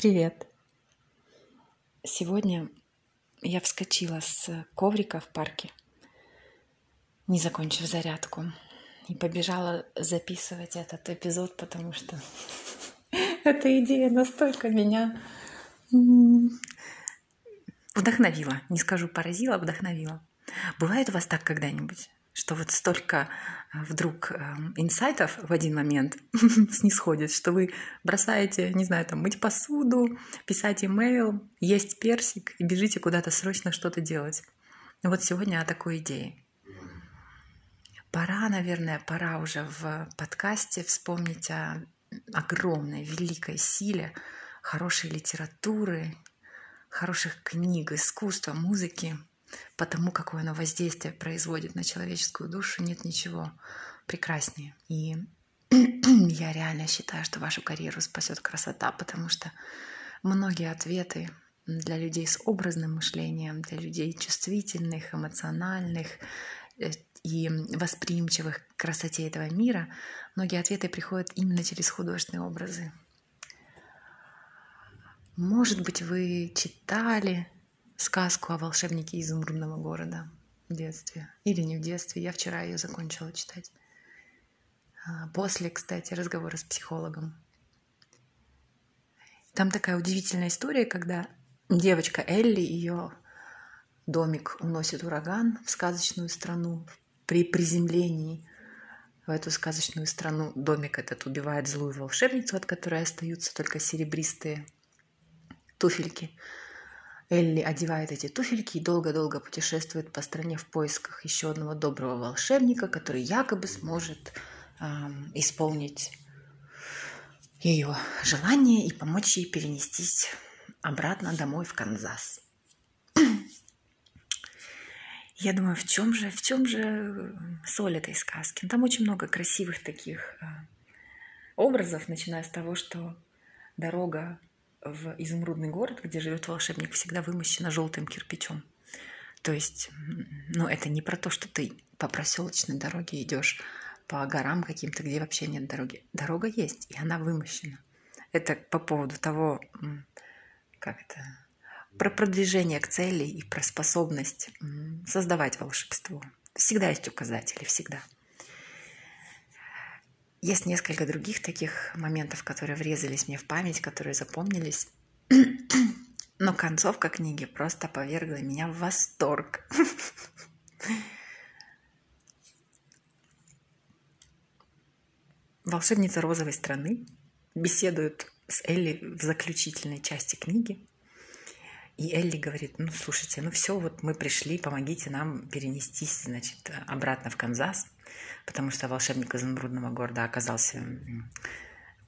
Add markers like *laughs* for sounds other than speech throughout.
Привет! Сегодня я вскочила с коврика в парке, не закончив зарядку, и побежала записывать этот эпизод, потому что *laughs* эта идея настолько меня вдохновила. Не скажу поразила, а вдохновила. Бывает у вас так когда-нибудь? Что вот столько э, вдруг эм, инсайтов в один момент *laughs* снисходит, что вы бросаете, не знаю, там, мыть посуду, писать имейл, есть персик и бежите куда-то срочно что-то делать. Вот сегодня о такой идее. Пора, наверное, пора уже в подкасте вспомнить о огромной, великой силе хорошей литературы, хороших книг, искусства, музыки – потому какое оно воздействие производит на человеческую душу, нет ничего прекраснее. И *clears throat* я реально считаю, что вашу карьеру спасет красота, потому что многие ответы для людей с образным мышлением, для людей чувствительных, эмоциональных э, и восприимчивых к красоте этого мира, многие ответы приходят именно через художественные образы. Может быть, вы читали сказку о волшебнике изумрудного города в детстве. Или не в детстве, я вчера ее закончила читать. А, после, кстати, разговора с психологом. Там такая удивительная история, когда девочка Элли, ее домик уносит ураган в сказочную страну. При приземлении в эту сказочную страну домик этот убивает злую волшебницу, от которой остаются только серебристые туфельки – Элли одевает эти туфельки и долго-долго путешествует по стране в поисках еще одного доброго волшебника, который якобы сможет э, исполнить ее желание и помочь ей перенестись обратно домой в Канзас. *clears throat* Я думаю, в чем же, в чем же соль этой сказки? Там очень много красивых таких э, образов, начиная с того, что дорога в изумрудный город, где живет волшебник, всегда вымощена желтым кирпичом. То есть, ну, это не про то, что ты по проселочной дороге идешь по горам каким-то, где вообще нет дороги. Дорога есть, и она вымощена. Это по поводу того, как это, про продвижение к цели и про способность создавать волшебство. Всегда есть указатели, всегда. Есть несколько других таких моментов, которые врезались мне в память, которые запомнились. *clears throat* Но концовка книги просто повергла меня в восторг. *laughs* Волшебница розовой страны беседует с Элли в заключительной части книги. И Элли говорит, ну, слушайте, ну все, вот мы пришли, помогите нам перенестись, значит, обратно в Канзас, потому что волшебник изумрудного города оказался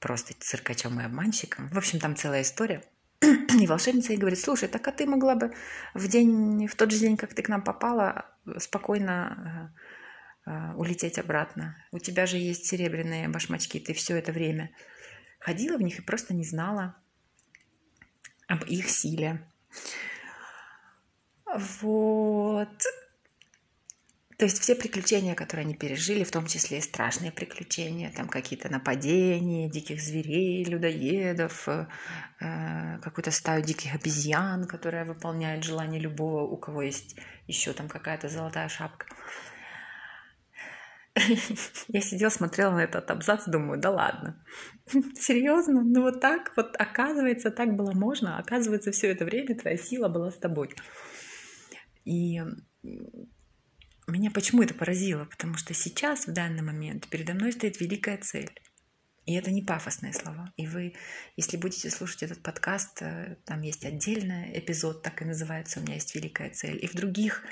просто циркачом и обманщиком. В общем, там целая история. *clears throat* И волшебница ей говорит, слушай, так а ты могла бы в день, в тот же день, как ты к нам попала, спокойно э, э, улететь обратно. У тебя же есть серебряные башмачки, ты все это время ходила в них и просто не знала об их силе. Вот. То есть все приключения, которые они пережили, в том числе и страшные приключения, там какие-то нападения, диких зверей, людоедов, э, э, какую-то стаю диких обезьян, которая выполняет желание любого, у кого есть еще там какая-то золотая шапка. *laughs* Я сидела, смотрела на этот абзац, думаю, да ладно, *laughs* серьезно, ну вот так, вот оказывается, так было можно, оказывается, все это время твоя сила была с тобой. И меня почему это поразило? Потому что сейчас, в данный момент, передо мной стоит великая цель. И это не пафосные слова. И вы, если будете слушать этот подкаст, э, там есть отдельный эпизод, так и называется «У меня есть великая цель». И в других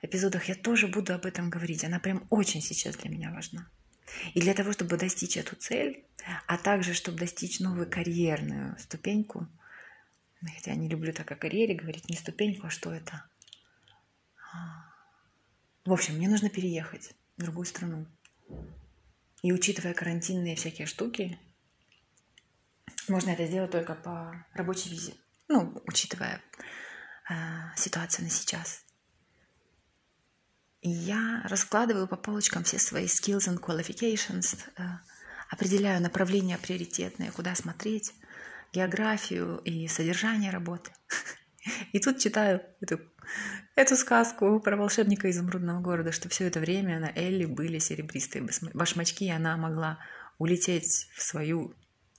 эпизодах я тоже буду об этом говорить. Она прям очень сейчас для меня важна. И для того, чтобы достичь эту цель, а также, чтобы достичь новую карьерную ступеньку, хотя я не люблю так о карьере говорить, не ступеньку, а что это? В общем, мне нужно переехать в другую страну. И учитывая карантинные всякие штуки, можно это сделать только по рабочей визе. Ну, учитывая э, ситуацию на сейчас. И я раскладываю по полочкам все свои skills and qualifications, э, определяю направления приоритетные, куда смотреть, географию и содержание работы. *laughs* *laughs* И тут читаю эту, эту сказку про волшебника изумрудного города, что все это время на Элли были серебристые башмачки, и она могла улететь в свою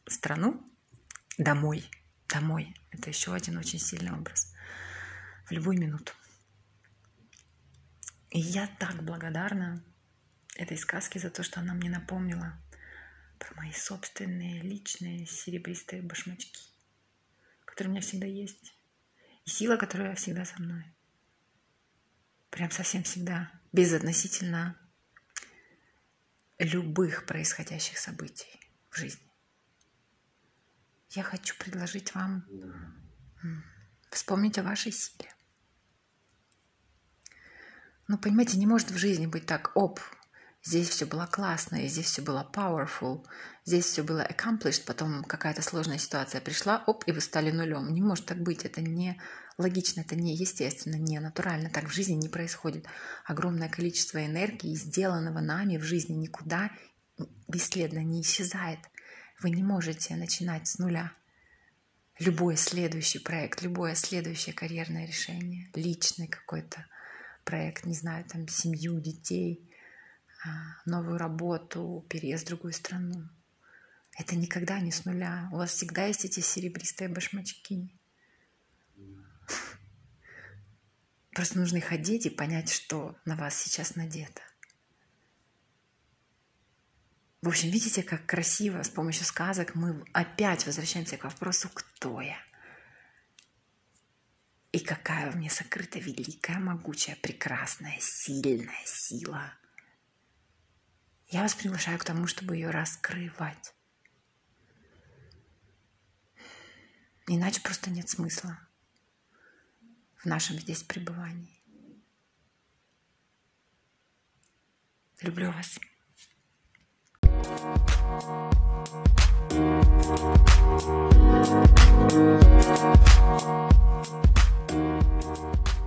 страну домой. Домой. Это еще один очень сильный образ. В любую минуту. И я так благодарна этой сказке за то, что она мне напомнила про мои собственные личные серебристые башмачки, которые у меня всегда есть. И сила, которая всегда со мной. Прям совсем всегда. Безотносительно любых происходящих событий в жизни. Я хочу предложить вам вспомнить о вашей силе. Ну, понимаете, не может в жизни быть так, оп, здесь все было классно, и здесь все было powerful, здесь все было accomplished, потом какая-то сложная ситуация пришла, оп, и вы стали нулем. Не может так быть, это не логично, это не естественно, не натурально, так в жизни не происходит. Огромное количество энергии, сделанного нами в жизни, никуда бесследно не исчезает. Вы не можете начинать с нуля. Любой следующий проект, любое следующее карьерное решение, личный какой-то проект, не знаю, там семью, детей, новую работу, переезд в другую страну. Это никогда не с нуля. У вас всегда есть эти серебристые башмачки. *laughs* Просто нужно их одеть и понять, что на вас сейчас надето. В общем, видите, как красиво с помощью сказок мы опять возвращаемся к вопросу «Кто я?». И какая в мне сокрыта великая, могучая, прекрасная, сильная сила. Я вас приглашаю к тому, чтобы ее раскрывать. Иначе просто нет смысла в нашем здесь пребывании. Люблю вас. Thank you.